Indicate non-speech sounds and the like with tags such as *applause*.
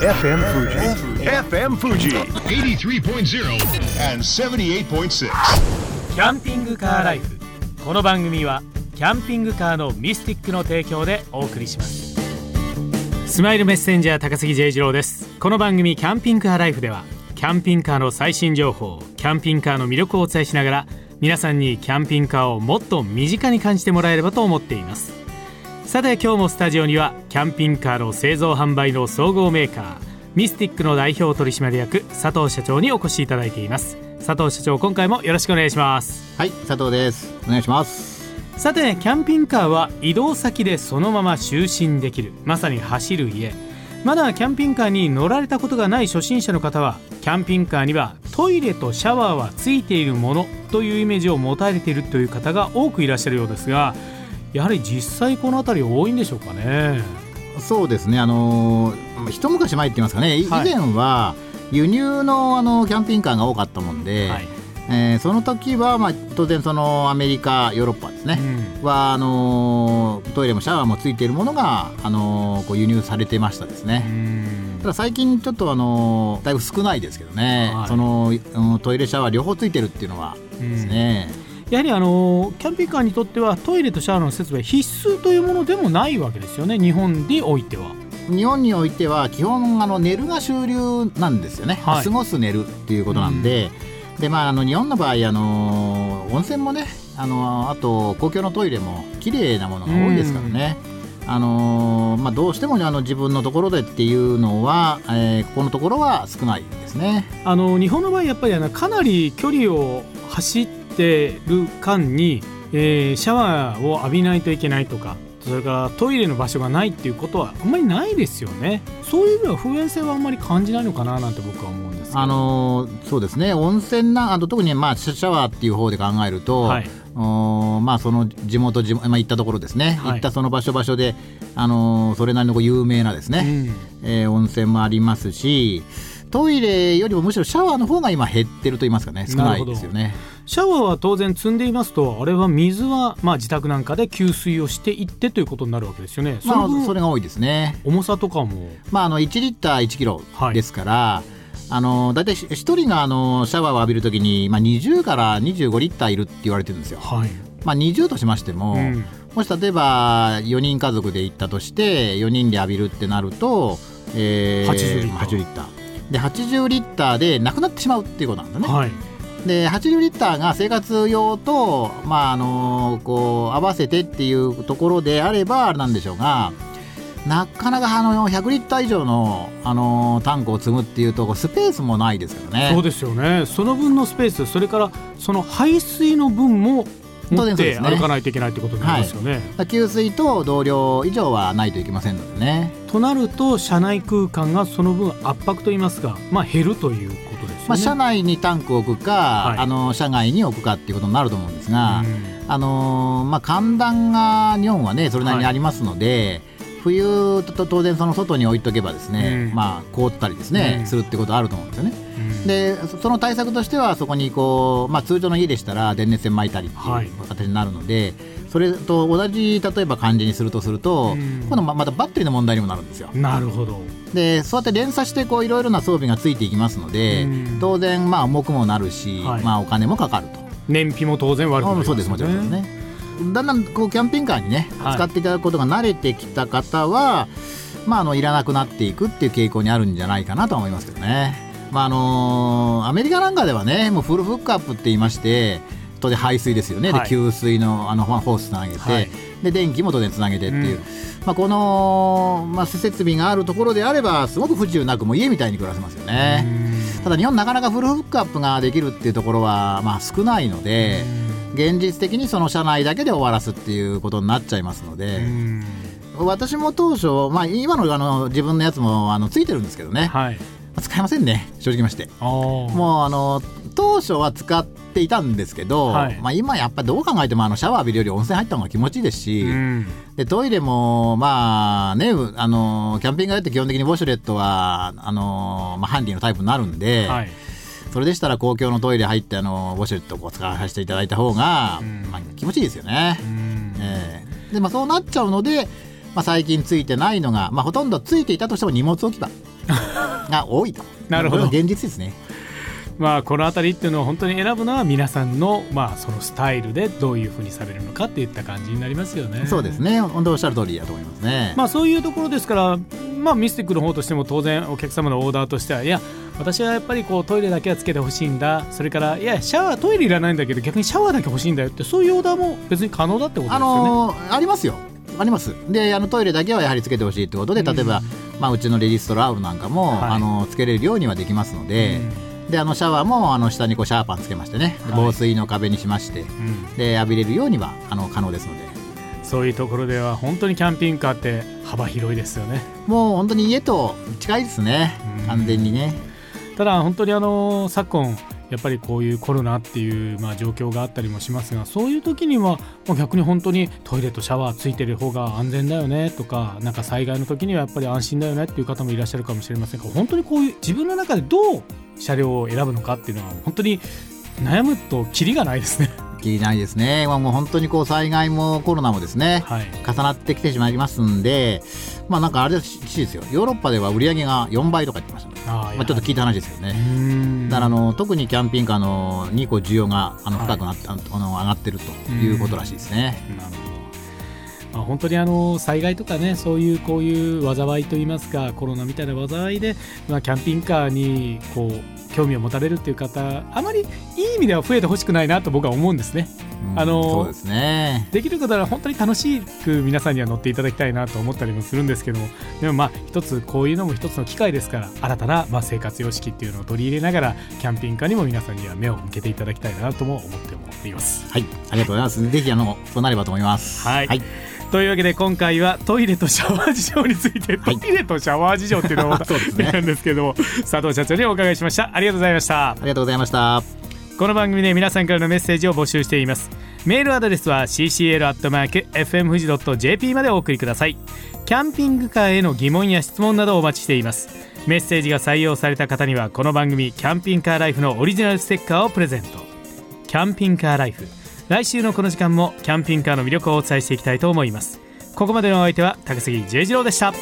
FM Fuji. FM Fuji. 83.0 and 78.6. キャンピングカーライフこの番組はキャンピングカーのミスティックの提供でお送りしますスマイルメッセンジャー高杉 J 次郎ですこの番組キャンピングカーライフではキャンピングカーの最新情報キャンピングカーの魅力をお伝えしながら皆さんにキャンピングカーをもっと身近に感じてもらえればと思っていますさて今日もスタジオにはキャンピングカーの製造販売の総合メーカーミスティックの代表取締役佐藤社長にお越しいただいています佐藤社長今回もよろしくお願いしますはい、佐藤です。お願いします。さてキャンピングカーは移動先でそのまま就寝できるまさに走る家まだキャンピングカーに乗られたことがない初心者の方はキャンピングカーにはトイレとシャワーはついているものというイメージを持たれているという方が多くいらっしゃるようですがやはり実際この辺り多いんでしょうかね。そうですね、あのー一昔前って言いますかね、い以はい。前は輸入のあのキャンピングカーが多かったもんで、はい。えーその時はまあ当然そのアメリカ、ヨーロッパですね。うん。はあのートイレもシャワーもついているものが、あのーこう輸入されてましたですうね。ん。ただ最近ちょっとあのーだいぶ少ないですけどね、はい。その、うんトイレシャワー両方ついてるっていうのはですね、やはりあのキャンピングカーにとってはトイレとシャワーの設備は必須というものでもないわけですよね日本においては。日本においては基本あの寝るが主流なんですよね、はい。過ごす寝るっていうことなんで、でまあ、あの日本の場合、あの温泉もねあのあと公共のトイレも綺麗なものが多いですからね、あのまあ、どうしてもあの自分のところでっていうのは、えーここのところは少ないですね。あの日本の場合やっぱりあのかなり距離を走ってる間に、えーシャワーを浴びないといけないとかそれからトイレの場所がないっていうことはあんまりないですよね。そういう意味では不便性はあんまり感じないのかななんて僕は思うんですあのそうですね。温泉なあと特に、まあ、シャワーっていう方で考えると、はい。おーまあ、その地元地元、まあ、行ったところですね、はい。行ったその場所場所で、あのーそれなりのこう有名なですね、えー温泉もありますしトイレよりもむしろシャワーの方が今減ってると言いますかね。少ないですよね。シャワーは当然積んでいますとあれは水はまあ自宅なんかで給水をしていってということになるわけですよね。そまあ、それが多いですね。重さとかも？まあ、あの1リッター1キロはい。ですから、あの大体1人があのシャワーを浴びるときに、まあ、20から25リッターいるって言われてるんですよ。はい、まあ、20としましても、うん。もし例えば4人家族で行ったとして4人で浴びるってなると、えー80リッター。80リッター。で80リッターでなくなってしまうっていうことなんだね。はいで80リッターが生活用と、まああのこう合わせてっていうところであればあれなんでしょうがなかなかあの100リッター以上の、あのタンクを積むっていうとスペースもないですからね。そうですよねその分のスペースそれからその排水の分も持当然ですね歩かないといけないってことになりますよね。給水と同量以上はないといけませんのでね。となると車内空間がその分圧迫といいますか、まあ、減るということですよね。まあ、車内にタンクを置くか、はいあの車外に置くかっていうことになると思うんですが、うんあのーまあ、寒暖が日本はねそれなりにありますので、冬と当然その外に置いとけばですね、うんまあ、凍ったりですね、うんするってことあると思うんですよね。うんでそその対策としてはそこにこう、まあ、通常の家でしたら電熱線巻いたりってはいいう形になるので、それと同じ例えば感じにするとすると、うん今度ままたバッテリーの問題にもなるんですよ。なるほど。でそうやって連鎖してこういろいろな装備がついていきますので、うん当然まあ重くもなるし、はいまあ、お金もかかると。燃費も当然悪くなりますよね。そうですもちろんですね。だんだんこうキャンピングカーにね、はい使っていただくことが慣れてきた方は、まあ、あのいらなくなっていくっていう傾向にあるんじゃないかなとは思いますけどね。まああのアメリカなんかではねもうフルフックアップって言いまして当然排水ですよね、はい。で給水のあのまあホースつなげて、はい。で電気も当然つなげてっていう、うん。まあ、この、まあ、設備があるところであればすごく不自由なくもう家みたいに暮らせますよね。ただ日本なかなかフルフックアップができるっていうところはまあ少ないので、現実的にその車内だけで終わらすっていうことになっちゃいますのうで、ん。私も当初、まあ、今のあの自分のやつもあのついてるんですけどね、はい。使いませんね正直まして。もうあの当初は使っていたんですけど、はい。まあ、今やっぱりどう考えてもあのシャワー浴びるより温泉入った方が気持ちいいですし、うん。でトイレもまあねあのキャンピングカーって基本的にウォシュレットはあの、まあ、ハンディのタイプになるんで、はい。それでしたら公共のトイレ入ってあのウォシュレットをこう使わせていただいた方が、うん。まあ、気持ちいいですよね。うん。ええ。でまあ、そうなっちゃうので、まあ、最近ついてないのが、まあ、ほとんどついていたとしても荷物置き場 *laughs* が多いと。なるほど。現実ですね。まあこの辺りっていうのを本当に選ぶのは皆さんのまあそのスタイルでどういうふうにされるのかっていった感じになりますよね。そうですね。本当おっしゃる通りだと思いますね、まあそういうところですから、まあ、ミスティックの方としても当然お客様のオーダーとしてはいや私はやっぱりこうトイレだけはつけてほしいんだ。それからいやシャワートイレいらないんだけど逆にシャワーだけ欲しいんだよってそういうオーダーも別に可能だってことですあよね。のーありますよあります。であのトイレだけはやはりつけてほしいってことで例えば、まあ、うちのレジストラウルなんかも、はい。あのつけれるようにはできますので、であのシャワーもあの下にこうシャーパンつけましてね。ではい。防水の壁にしまして、うん。で浴びれるようにはあの可能ですので。そういうところでは本当にキャンピングカーって幅広いですよね。もう本当に家と近いですね。うん。完全にね。ただ本当にあの昨今やっぱりこういうコロナっていうまあ状況があったりもしますがそういう時にはもう逆に本当にトイレとシャワーついてる方が安全だよねとかなんか災害の時にはやっぱり安心だよねっていう方もいらっしゃるかもしれませんが本当にこういう自分の中でどう車両を選ぶのかっていうのは本当に悩むとキリがないですね。きりないですね、まあ、もう本当にこう災害もコロナもですね、はい。重なってきてしまいますんで、まあなんかあれらしいですよ、ヨーロッパでは売り上げが4倍とか言ってました、ね。あーまあ、ちょっと聞いた話ですよね。うん。だからあの特にキャンピングカーの2個需要があのはい。深くなった、あの上がってるということらしいですね。なるほど。まあ、本当にあの災害とかねそういうこういう災いといいますかコロナみたいな災いで、まあ、キャンピングカーにこう興味を持たれるっていう方あまりいい意味では増えてほしくないなと僕は思うんですね。うんあのそうですね。できることは本当に楽しく皆さんには乗っていただきたいなと思ったりもするんですけどもでもまあ一つこういうのも一つの機会ですから新たなまあ生活様式っていうのを取り入れながらキャンピングカーにも皆さんには目を向けていただきたいなとも思ってもいます。はい、ありがとうございます。ぜひあのそうなればと思います。はいはい、というわけで今回はトイレとシャワー事情について、はい。トイレとシャワー事情っていうのを *laughs* そうですね。なんですけども佐藤社長にお伺いしました。ありがとうございました。ありがとうございました。この番組で皆さんからのメッセージを募集しています。メールアドレスは ccl.fmfuji.jp までお送りください。キャンピングカーへの疑問や質問などをお待ちしています。メッセージが採用された方にはこの番組キャンピングカーライフのオリジナルステッカーをプレゼント。キャンピングカーライフ来週のこの時間もキャンピングカーの魅力をお伝えしていきたいと思います。ここまでのお相手は高杉 J 次郎でした。